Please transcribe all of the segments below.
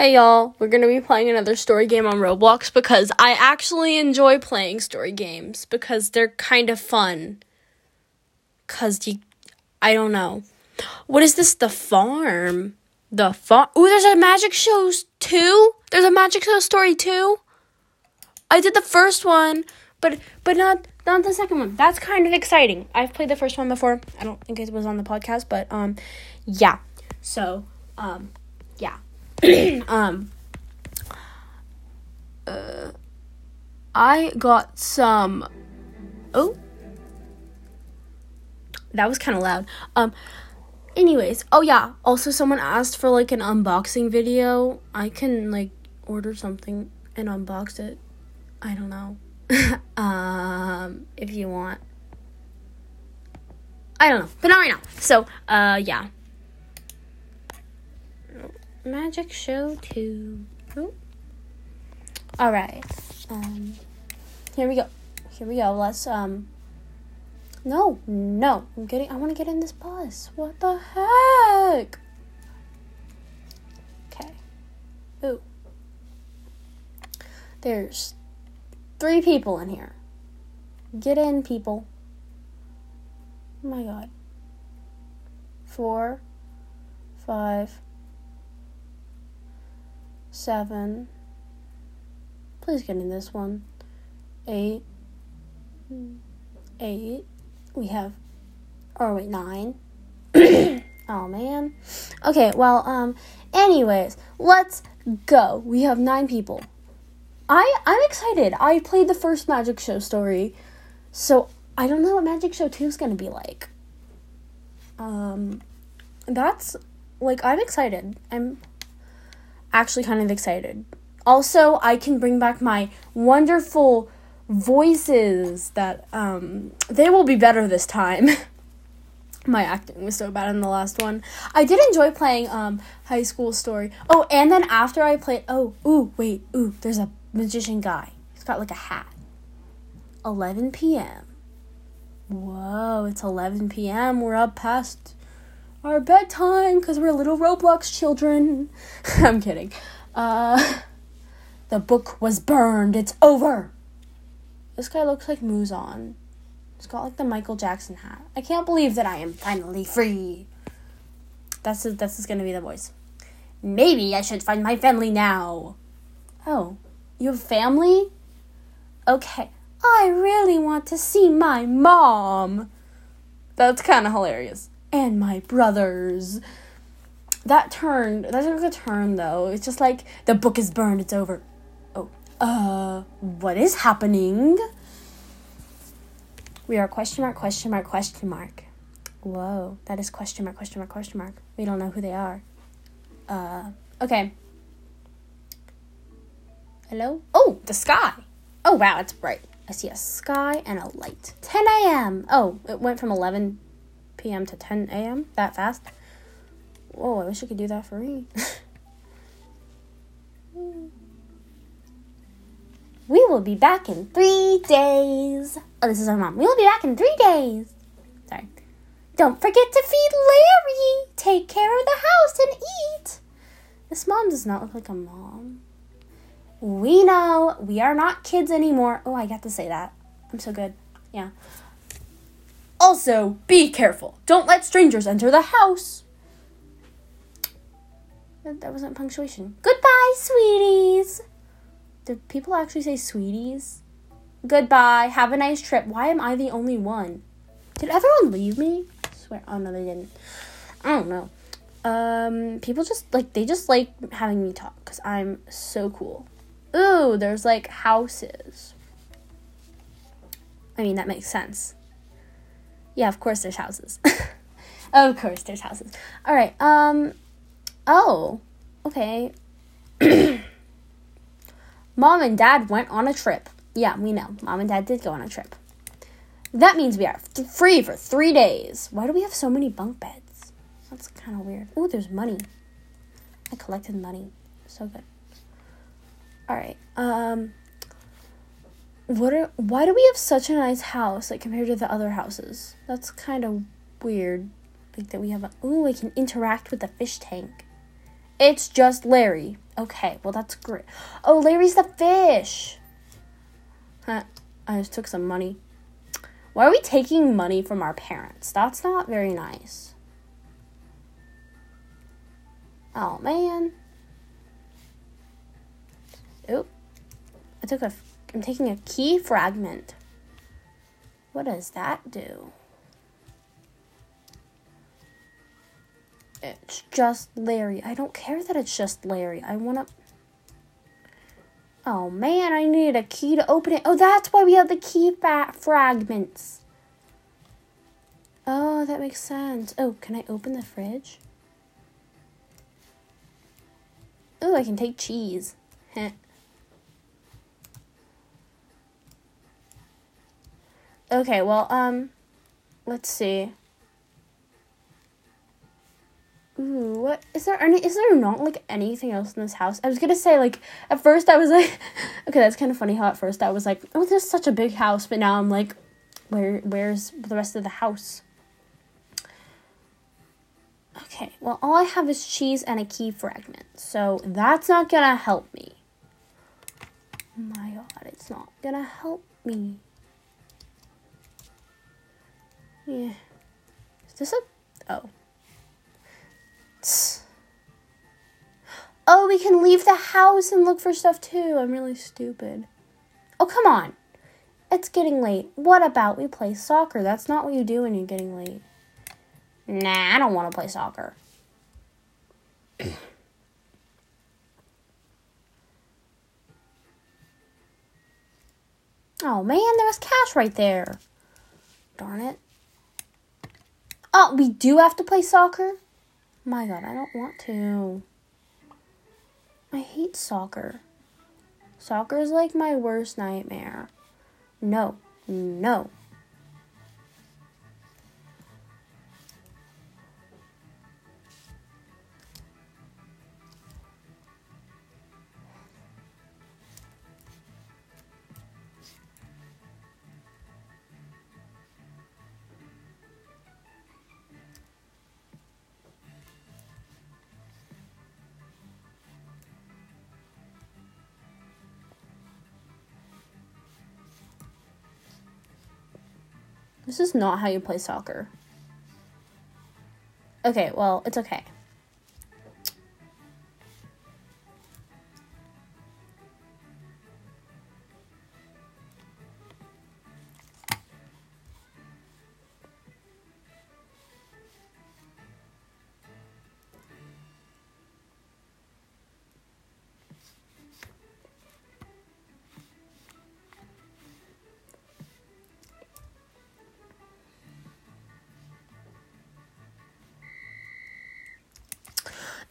Hey y'all, we're gonna be playing another story game on Roblox because I actually enjoy playing story games because they're kind of fun. Cause you, I don't know. What is this? The farm. The farm. Ooh, there's a magic show too. There's a magic show story too. I did the first one, but but not not the second one. That's kind of exciting. I've played the first one before. I don't think it was on the podcast, but um, yeah. So um. um, uh, I got some. Oh, that was kind of loud. Um, anyways, oh yeah. Also, someone asked for like an unboxing video. I can like order something and unbox it. I don't know. um, if you want. I don't know, but not right now. So, uh, yeah. Magic Show 2. Ooh. All right. Um, here we go. Here we go. Let's, um, no, no. I'm getting, I want to get in this bus. What the heck? Okay. Ooh. There's three people in here. Get in, people. Oh my god. Four, five, seven. Please get in this one. Eight. Eight. We have. Oh, wait, nine. oh, man. Okay, well, um, anyways, let's go. We have nine people. I, I'm excited. I played the first Magic Show story, so I don't know what Magic Show 2 is to be like. Um, that's, like, I'm excited. I'm actually kind of excited. Also, I can bring back my wonderful voices that um they will be better this time. my acting was so bad in the last one. I did enjoy playing um high school story. Oh, and then after I played oh, ooh, wait, ooh, there's a magician guy. He's got like a hat. 11 p.m. Whoa, it's 11 p.m. We're up past our bedtime because we're little Roblox children. I'm kidding. Uh, the book was burned. It's over. This guy looks like Muzan. He's got like the Michael Jackson hat. I can't believe that I am finally free. That's this is gonna be the voice. Maybe I should find my family now. Oh, you have family? Okay. I really want to see my mom. That's kind of hilarious and my brothers. That turned, that took a turn though. It's just like the book is burned, it's over. Oh, uh, what is happening? We are question mark, question mark, question mark. Whoa, that is question mark, question mark, question mark. We don't know who they are. Uh, okay. Hello? Oh, the sky. Oh, wow, it's bright. I see a sky and a light. 10 a.m. Oh, it went from 11 p.m. to 10 a.m. that fast. Whoa, I wish I could do that for me. we will be back in three days. Oh, this is our mom. We will be back in three days. Sorry. Don't forget to feed Larry. Take care of the house and eat. This mom does not look like a mom. We know we are not kids anymore. Oh, I got to say that. I'm so good. Yeah. Also, be careful. Don't let strangers enter the house. That wasn't punctuation. Goodbye, sweeties. Did people actually say sweeties? Goodbye. Have a nice trip. Why am I the only one? Did everyone leave me? I swear. Oh no, they didn't. I don't know. Um, people just like they just like having me talk because I'm so cool. Ooh, there's like houses. I mean, that makes sense. Yeah, of course there's houses. of course there's houses. All right. Um oh. Okay. Mom and Dad went on a trip. Yeah, we know. Mom and Dad did go on a trip. That means we are th- free for 3 days. Why do we have so many bunk beds? That's kind of weird. Oh, there's money. I collected money. So good. All right. Um what are why do we have such a nice house like compared to the other houses? That's kind of weird. Like that we have a oh, I can interact with the fish tank. It's just Larry. Okay, well that's great. Oh, Larry's the fish. Huh. I just took some money. Why are we taking money from our parents? That's not very nice. Oh man. Oh. I took a I'm taking a key fragment. What does that do? It's just Larry. I don't care that it's just Larry. I want to. Oh man, I needed a key to open it. Oh, that's why we have the key fa- fragments. Oh, that makes sense. Oh, can I open the fridge? Oh, I can take cheese. okay, well, um, let's see. Ooh, what is there any is there not like anything else in this house? I was gonna say like at first I was like okay, that's kind of funny how at first I was like, oh this is such a big house, but now I'm like, where where's the rest of the house? Okay, well all I have is cheese and a key fragment, so that's not gonna help me. my god, it's not gonna help me. Yeah. Is this a oh. Oh, we can leave the house and look for stuff too. I'm really stupid. Oh, come on. It's getting late. What about we play soccer? That's not what you do when you're getting late. Nah, I don't want to play soccer. oh man, there was cash right there. Darn it. Oh, we do have to play soccer? My god, I don't want to. I hate soccer. Soccer is like my worst nightmare. No, no. This is not how you play soccer. Okay, well, it's okay.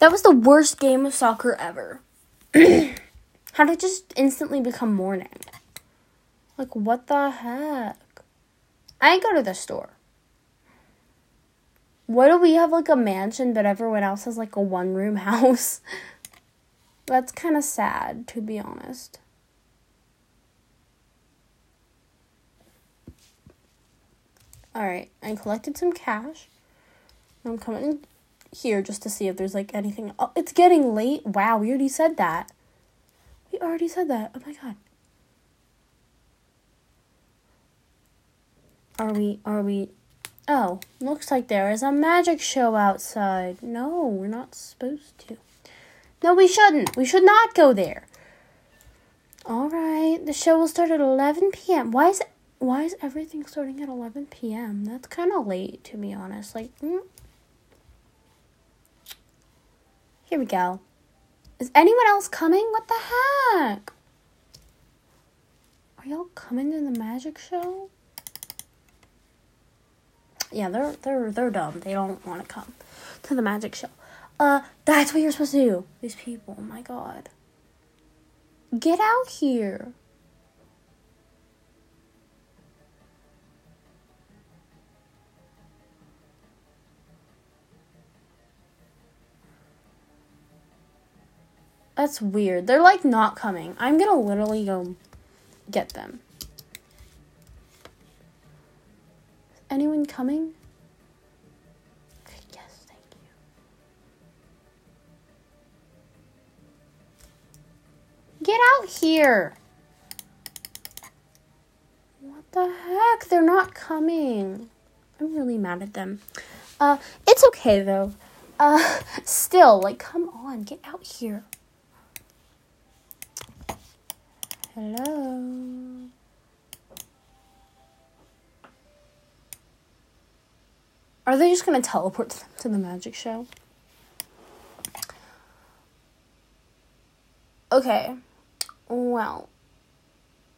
That was the worst game of soccer ever. How did it just instantly become morning? Like, what the heck? I go to the store. Why do we have like a mansion, but everyone else has like a one room house? That's kind of sad, to be honest. Alright, I collected some cash. I'm coming here just to see if there's like anything. Oh, it's getting late. Wow, we already said that. We already said that. Oh my god. Are we, are we, oh, looks like there is a magic show outside. No, we're not supposed to. No, we shouldn't. We should not go there. All right, the show will start at 11 p.m. Why is it, why is everything starting at 11 p.m.? That's kind of late, to be honest. Like, mm, Here we go. Is anyone else coming? What the heck? Are y'all coming to the magic show? Yeah, they're they're they're dumb. They don't want to come to the magic show. Uh, that's what you're supposed to do. These people, oh my god. Get out here. That's weird. They're like not coming. I'm gonna literally go get them. Is anyone coming? Yes, thank you. get out here. What the heck? They're not coming. I'm really mad at them. Uh, it's okay though. Uh, still, like, come on, get out here. Hello. Are they just gonna teleport them to the magic show? Okay. Well.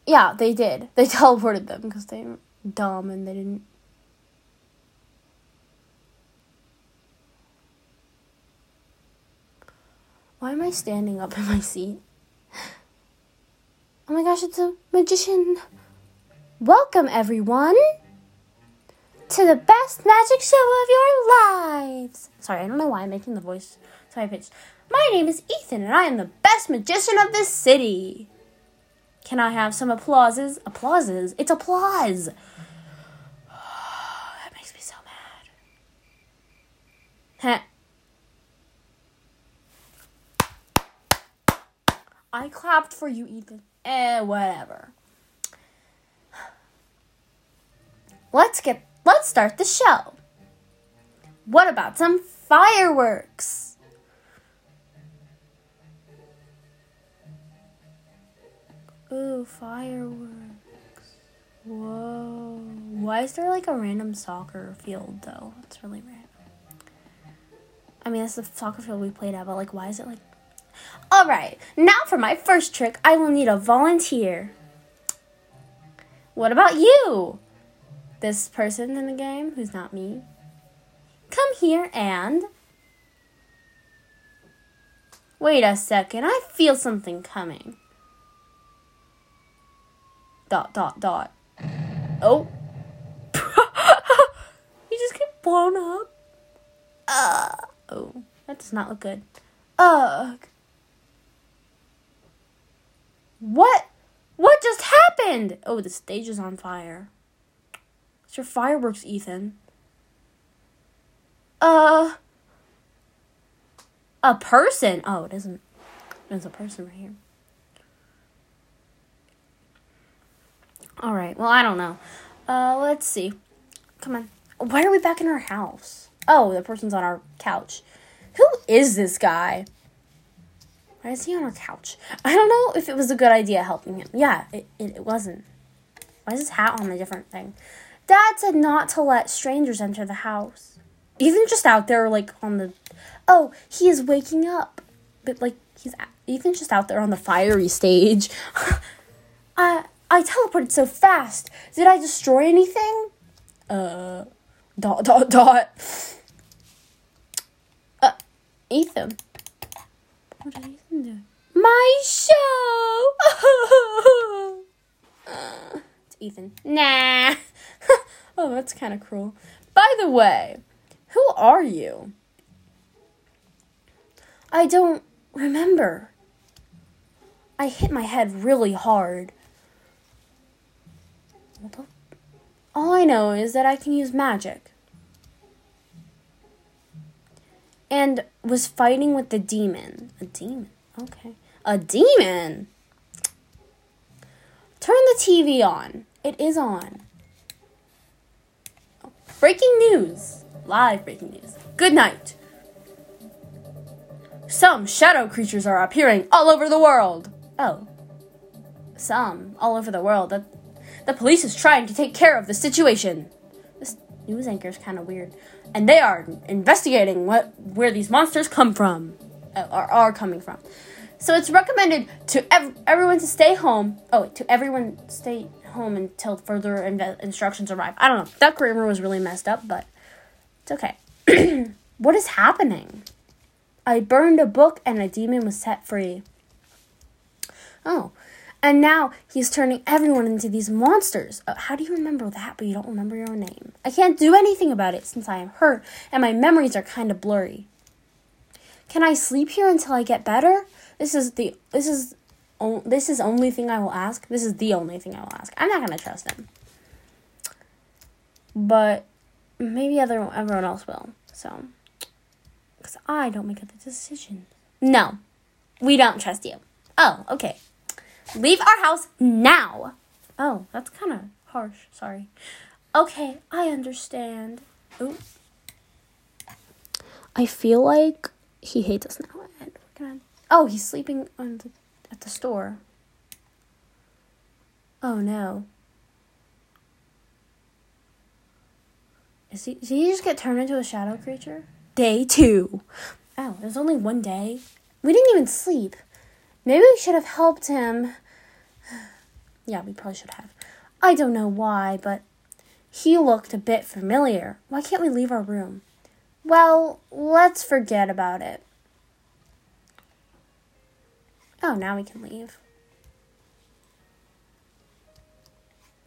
Yeah, they did. They teleported them because they were dumb and they didn't. Why am I standing up in my seat? Oh my gosh, it's a magician. Welcome, everyone, to the best magic show of your lives. Sorry, I don't know why I'm making the voice so high pitched. My name is Ethan, and I am the best magician of this city. Can I have some applauses? Applauses? It's applause. that makes me so mad. Heh. I clapped for you, Ethan. Eh, whatever. Let's get let's start the show. What about some fireworks? Ooh, fireworks. Whoa. Why is there like a random soccer field though? That's really random. I mean, that's the soccer field we played at, but like, why is it like. Alright, now for my first trick, I will need a volunteer. What about you? This person in the game who's not me. Come here and. Wait a second, I feel something coming dot dot dot. Oh. you just get blown up. Uh, oh, that does not look good. Ugh. What? What just happened? Oh, the stage is on fire. It's your fireworks, Ethan. Uh. A person. Oh, it isn't. There's a person right here. All right. Well, I don't know. Uh, let's see. Come on. Why are we back in our house? Oh, the person's on our couch. Who is this guy? Why is he on our couch? I don't know if it was a good idea helping him. Yeah, it, it, it wasn't. Why is his hat on a different thing? Dad said not to let strangers enter the house. Even just out there, like on the. Oh, he is waking up. But, like, he's even just out there on the fiery stage. uh, I teleported so fast. Did I destroy anything? Uh, dot, dot, dot. Uh, Ethan. What did Ethan My show! it's Ethan. Nah. oh, that's kind of cruel. By the way, who are you? I don't remember. I hit my head really hard. All I know is that I can use magic. And was fighting with the demon. A demon? Okay. A demon? Turn the TV on. It is on. Breaking news. Live breaking news. Good night. Some shadow creatures are appearing all over the world. Oh. Some all over the world. That the police is trying to take care of the situation. This news anchor is kind of weird. And they are investigating what where these monsters come from. Uh, are, are coming from. So it's recommended to ev- everyone to stay home. Oh, to everyone stay home until further instructions arrive. I don't know. That grammar was really messed up, but it's okay. what is happening? I burned a book and a demon was set free. Oh, and now he's turning everyone into these monsters. Uh, how do you remember that, but you don't remember your own name? I can't do anything about it since I am hurt and my memories are kind of blurry. Can I sleep here until I get better? This is the this is this is only thing I will ask. This is the only thing I will ask. I'm not gonna trust him, but maybe other everyone else will. So, because I don't make the decision. No, we don't trust you. Oh, okay. Leave our house now. Oh, that's kind of harsh. Sorry. Okay, I understand. Oh. I feel like he hates us now. And we're gonna... Oh, he's sleeping on the, at the store. Oh no. Is he, did he just get turned into a shadow creature? Day two. Oh, there's only one day. We didn't even sleep. Maybe we should have helped him. yeah, we probably should have. I don't know why, but he looked a bit familiar. Why can't we leave our room? Well, let's forget about it. Oh, now we can leave.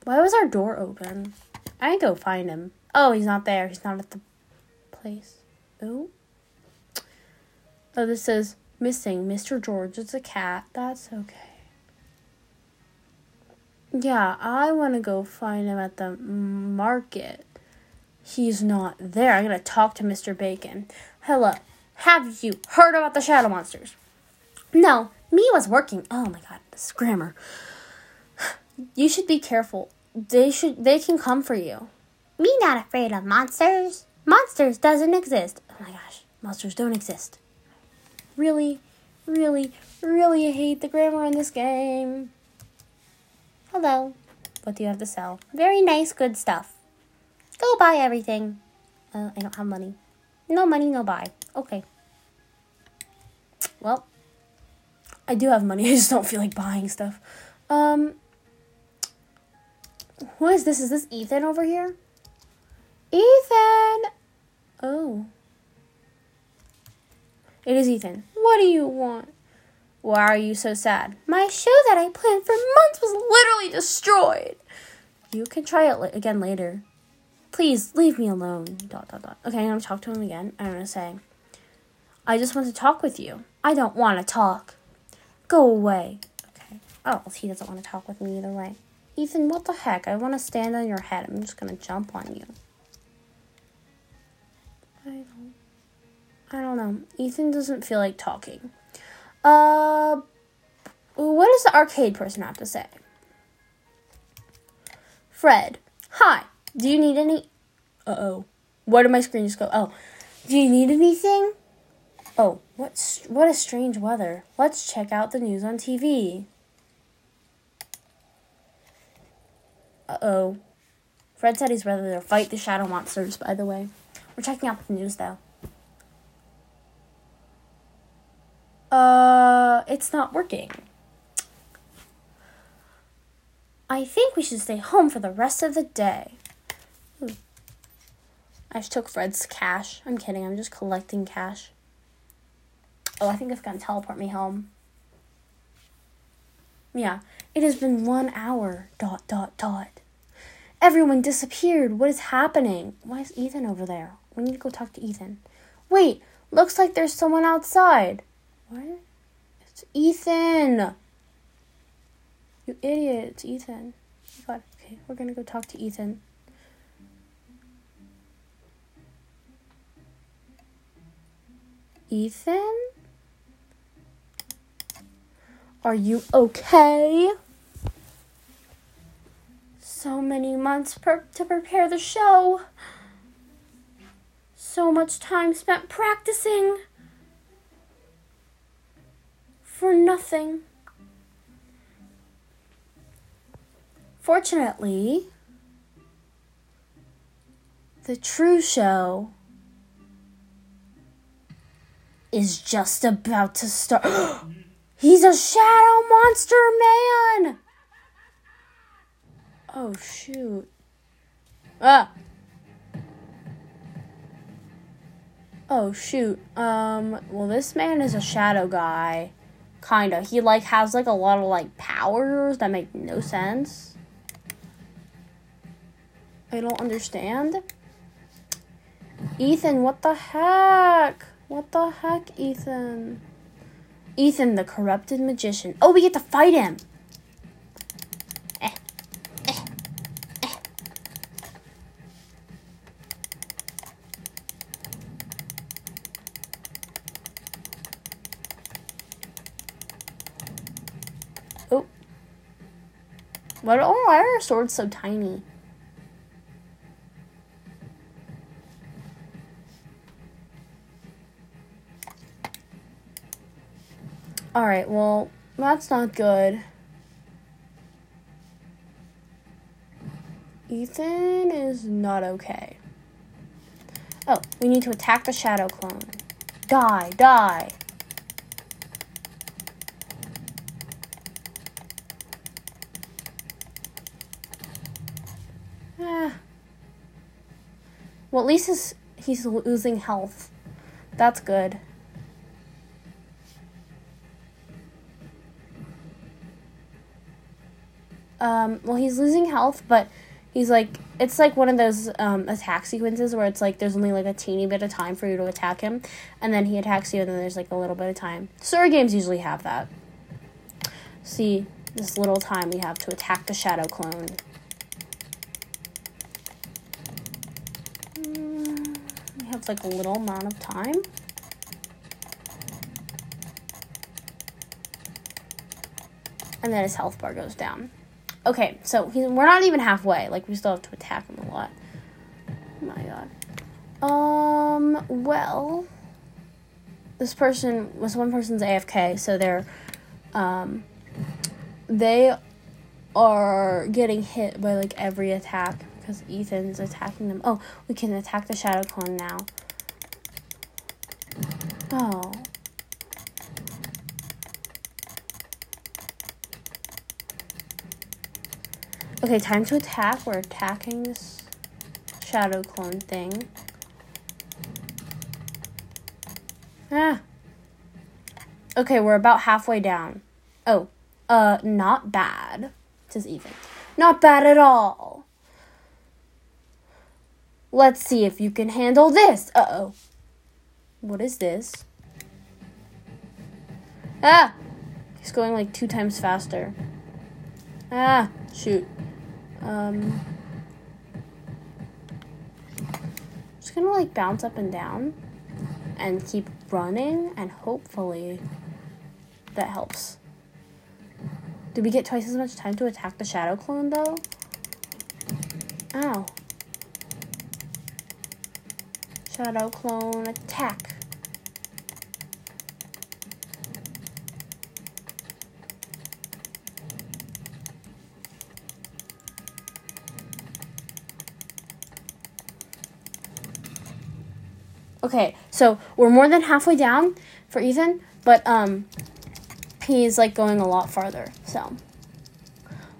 Why was our door open? I go find him. Oh, he's not there. He's not at the place. Oh. Oh, this says missing Mr. George. It's a cat. That's okay. Yeah, I want to go find him at the market. He's not there. I'm going to talk to Mr. Bacon. Hello. Have you heard about the shadow monsters? No, me was working. Oh my god, this grammar. You should be careful. They should they can come for you. Me not afraid of monsters. Monsters doesn't exist. Oh my gosh, monsters don't exist. Really, really, really hate the grammar in this game. Hello. What do you have to sell? Very nice, good stuff. Go buy everything. Uh, I don't have money. No money, no buy. Okay. Well, I do have money. I just don't feel like buying stuff. Um, who is this? Is this Ethan over here? Ethan! Oh. It is Ethan. What do you want? Why are you so sad? My show that I planned for months was literally destroyed. You can try it again later. Please leave me alone. Dot dot dot. Okay, I'm gonna talk to him again. I'm gonna say, I just want to talk with you. I don't want to talk. Go away. Okay. Oh, he doesn't want to talk with me either way. Ethan, what the heck? I want to stand on your head. I'm just gonna jump on you. I don't. I don't know. Ethan doesn't feel like talking. Uh, what does the arcade person have to say? Fred, hi. Do you need any? Uh oh. Where did my screen just go? Oh, do you need anything? Oh, what? What a strange weather. Let's check out the news on TV. Uh oh. Fred said he's ready to fight the shadow monsters, by the way. We're checking out the news, though. Uh, it's not working. I think we should stay home for the rest of the day. I just took Fred's cash. I'm kidding, I'm just collecting cash. Oh, I think it's gonna teleport me home. Yeah, it has been one hour. Dot, dot, dot. Everyone disappeared. What is happening? Why is Ethan over there? We need to go talk to Ethan. Wait, looks like there's someone outside. What? It's Ethan. You idiot. It's Ethan. God. Okay, we're gonna go talk to Ethan. Ethan? Are you okay? So many months per- to prepare the show. So much time spent practicing. For nothing. Fortunately, the true show is just about to start. He's a shadow monster man! Oh, shoot. Ah! Oh, shoot. Um, well, this man is a shadow guy. Kinda. He, like, has, like, a lot of, like, powers that make no sense. I don't understand. Ethan, what the heck? What the heck, Ethan? Ethan, the corrupted magician. Oh, we get to fight him. Eh. Eh. Eh. Oh? Oh, why are our swords so tiny? Alright, well, that's not good. Ethan is not okay. Oh, we need to attack the shadow clone. Die, die. Ah. Well, at least he's, he's losing health. That's good. Um, well, he's losing health, but he's like, it's like one of those um, attack sequences where it's like there's only like a teeny bit of time for you to attack him, and then he attacks you, and then there's like a little bit of time. Story games usually have that. See, this little time we have to attack the shadow clone. We have like a little amount of time. And then his health bar goes down. Okay, so we're not even halfway. Like, we still have to attack him a lot. Oh my god. Um, well, this person was one person's AFK, so they're, um, they are getting hit by like every attack because Ethan's attacking them. Oh, we can attack the Shadow Clone now. Oh. Okay, time to attack. We're attacking this Shadow Clone thing. Ah. Okay, we're about halfway down. Oh, uh, not bad, says Ethan. Not bad at all. Let's see if you can handle this. Uh oh. What is this? Ah! He's going like two times faster. Ah, shoot. Um. Just gonna like bounce up and down and keep running, and hopefully that helps. Did we get twice as much time to attack the shadow clone though? Ow. Shadow clone attack. Okay, so we're more than halfway down for Ethan, but um he's like going a lot farther. So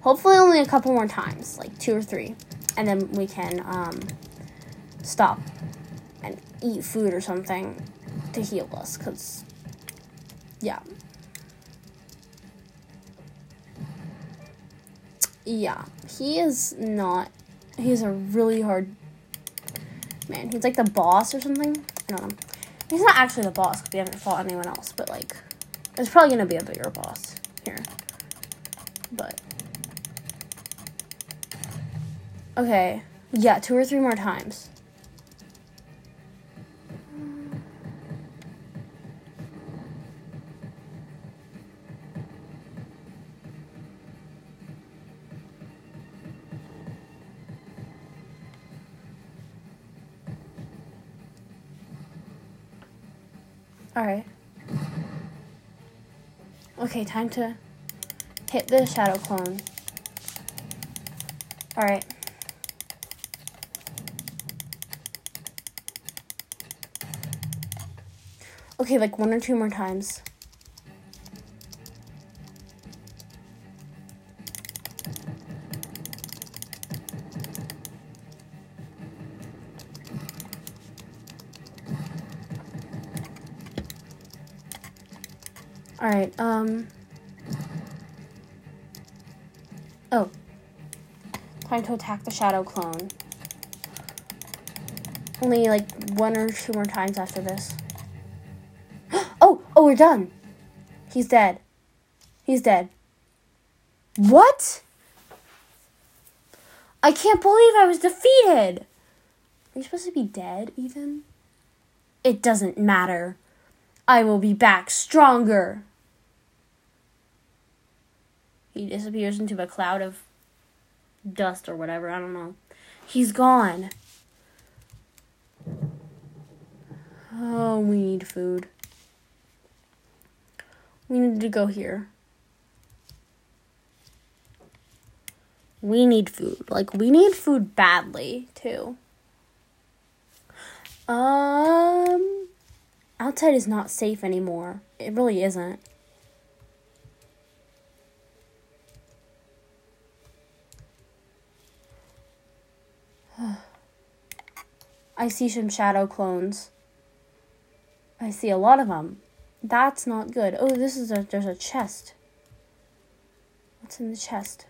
hopefully only a couple more times, like two or three, and then we can um stop and eat food or something to heal us cuz yeah. Yeah, he is not he's a really hard man. He's like the boss or something. Don't know. He's not actually the boss because we haven't fought anyone else, but like, there's probably gonna be a bigger boss here. But okay, yeah, two or three more times. Alright. Okay, time to hit the shadow clone. Alright. Okay, like one or two more times. Alright, um. Oh. Time to attack the shadow clone. Only like one or two more times after this. oh! Oh, we're done! He's dead. He's dead. What? I can't believe I was defeated! Are you supposed to be dead, Ethan? It doesn't matter. I will be back stronger. He disappears into a cloud of dust or whatever. I don't know. He's gone. Oh, we need food. We need to go here. We need food. Like, we need food badly, too. Um, outside is not safe anymore. It really isn't. I see some shadow clones. I see a lot of them. That's not good. Oh, this is a there's a chest. What's in the chest?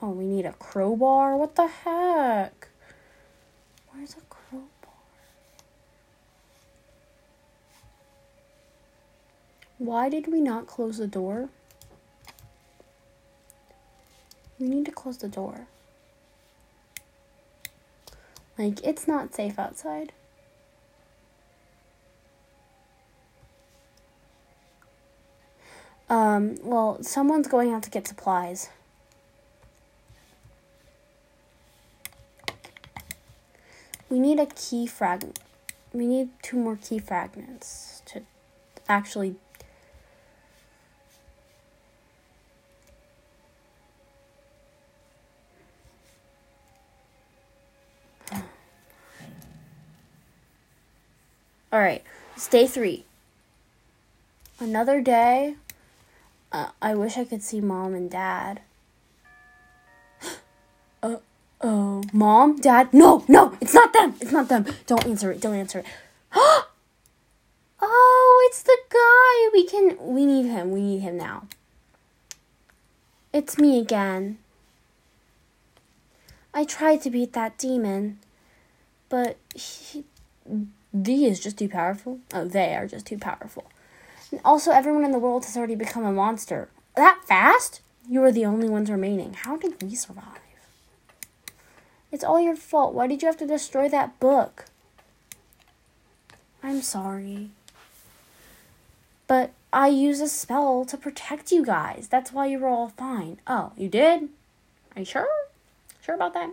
Oh, we need a crowbar. What the heck? Where's a crowbar? Why did we not close the door? We need to close the door. Like, it's not safe outside. Um, well, someone's going out to get supplies. We need a key fragment. We need two more key fragments to actually All right, it's day three. Another day. Uh, I wish I could see mom and dad. uh oh, mom, dad, no, no, it's not them. It's not them. Don't answer it. Don't answer it. oh, it's the guy. We can. We need him. We need him now. It's me again. I tried to beat that demon, but he the is just too powerful. Oh, they are just too powerful. And also, everyone in the world has already become a monster. That fast? You are the only ones remaining. How did we survive? It's all your fault. Why did you have to destroy that book? I'm sorry. But I used a spell to protect you guys. That's why you were all fine. Oh, you did? Are you sure? Sure about that?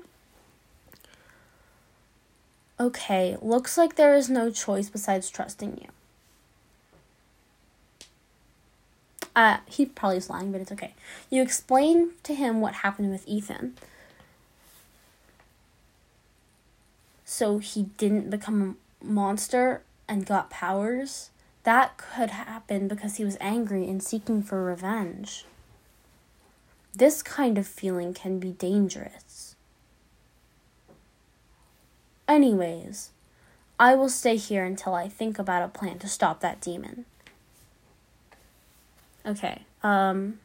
Okay, looks like there is no choice besides trusting you. Uh, he probably is lying, but it's okay. You explain to him what happened with Ethan. So he didn't become a monster and got powers. That could happen because he was angry and seeking for revenge. This kind of feeling can be dangerous. Anyways, I will stay here until I think about a plan to stop that demon. Okay, um.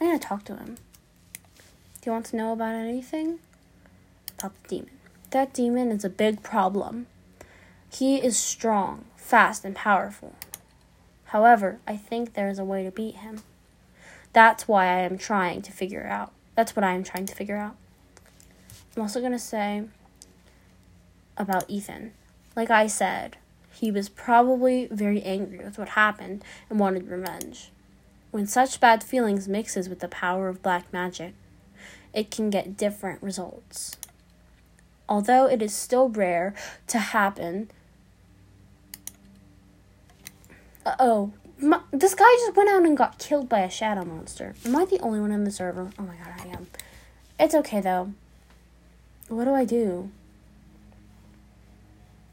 I'm gonna talk to him. Do you want to know about anything? About the demon. That demon is a big problem. He is strong, fast, and powerful. However, I think there is a way to beat him. That's why I am trying to figure out. That's what I am trying to figure out. I'm also going to say about Ethan. Like I said, he was probably very angry with what happened and wanted revenge. When such bad feelings mixes with the power of black magic, it can get different results. Although it is still rare to happen. Uh oh. this guy just went out and got killed by a shadow monster. Am I the only one in the server? Oh my god, I am. It's okay though. What do I do?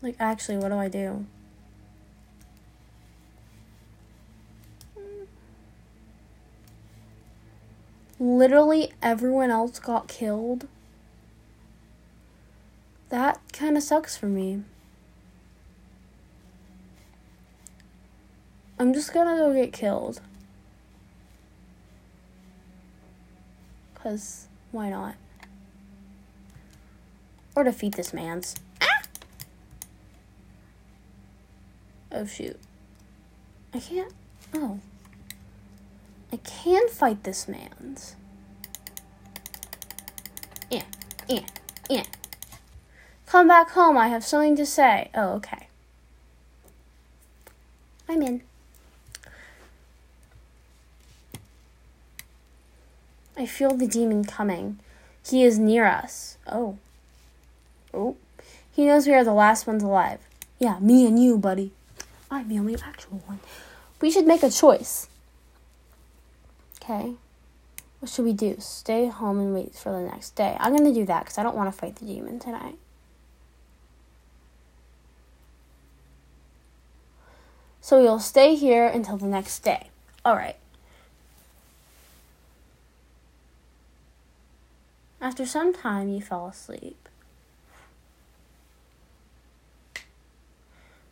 Like, actually, what do I do? Literally everyone else got killed. That kind of sucks for me. I'm just gonna go get killed. Because why not? Or defeat this man's. Ah! Oh shoot. I can't. Oh. I can fight this man's. Yeah, yeah, yeah. Come back home, I have something to say. Oh, okay. I'm in. I feel the demon coming. He is near us. Oh. Oh. He knows we are the last ones alive. Yeah, me and you, buddy. I'm the only actual one. We should make a choice. Okay. What should we do? Stay home and wait for the next day. I'm going to do that because I don't want to fight the demon tonight. So we'll stay here until the next day. All right. After some time, you fell asleep.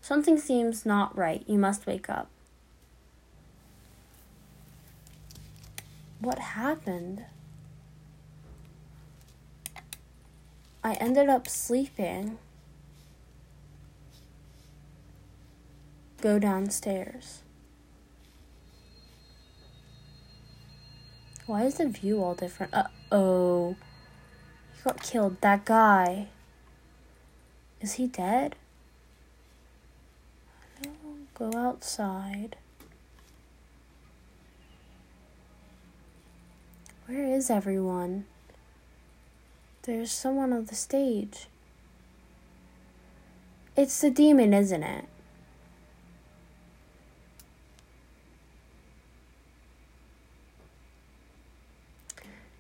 Something seems not right. You must wake up. What happened? I ended up sleeping. Go downstairs. Why is the view all different? Uh oh. He got killed. That guy. Is he dead? Go outside. Where is everyone? There's someone on the stage. It's the demon, isn't it?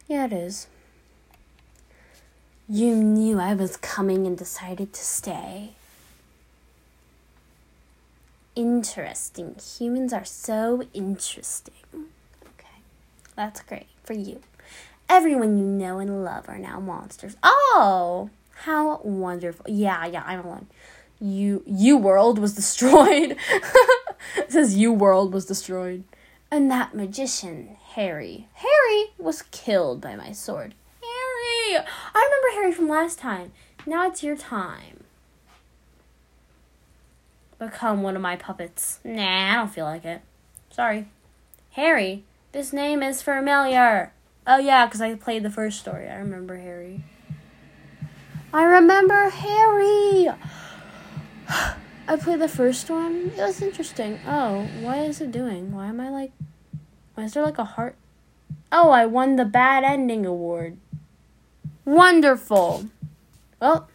Yeah, it is. You knew I was coming and decided to stay. Interesting. Humans are so interesting. Okay, that's great for you. Everyone you know and love are now monsters. Oh, how wonderful. Yeah, yeah, I'm alone. You, you world was destroyed. it says you world was destroyed. And that magician, Harry. Harry was killed by my sword. Harry! I remember Harry from last time. Now it's your time. Become one of my puppets. Nah, I don't feel like it. Sorry. Harry, this name is familiar. Oh, yeah, because I played the first story. I remember Harry. I remember Harry! I played the first one. It was interesting. Oh, what is it doing? Why am I like. Why is there like a heart? Oh, I won the bad ending award. Wonderful. Well,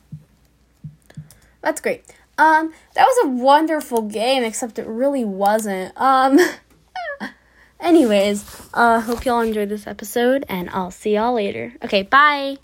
that's great. Um, that was a wonderful game, except it really wasn't. Um, anyways, uh, hope y'all enjoyed this episode, and I'll see y'all later. Okay, bye.